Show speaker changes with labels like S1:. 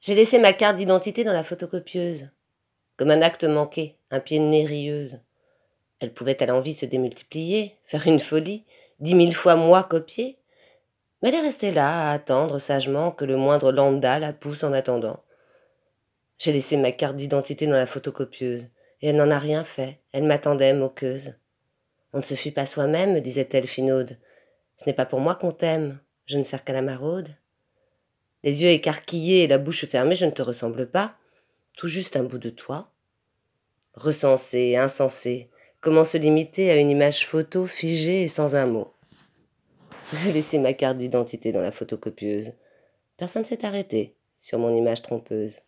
S1: J'ai laissé ma carte d'identité dans la photocopieuse. Comme un acte manqué, un pied de nez rieuse. Elle pouvait à l'envie se démultiplier, faire une folie, dix mille fois moi copier? Mais elle est restée là à attendre sagement que le moindre lambda la pousse en attendant. J'ai laissé ma carte d'identité dans la photocopieuse, et elle n'en a rien fait, elle m'attendait moqueuse. On ne se fuit pas soi-même, me disait-elle finaude. Ce n'est pas pour moi qu'on t'aime, je ne sers qu'à la maraude. Les yeux écarquillés et la bouche fermée, je ne te ressemble pas, tout juste un bout de toi. Recensé, insensé, comment se limiter à une image photo figée et sans un mot? J'ai laissé ma carte d'identité dans la photocopieuse. Personne ne s'est arrêté sur mon image trompeuse.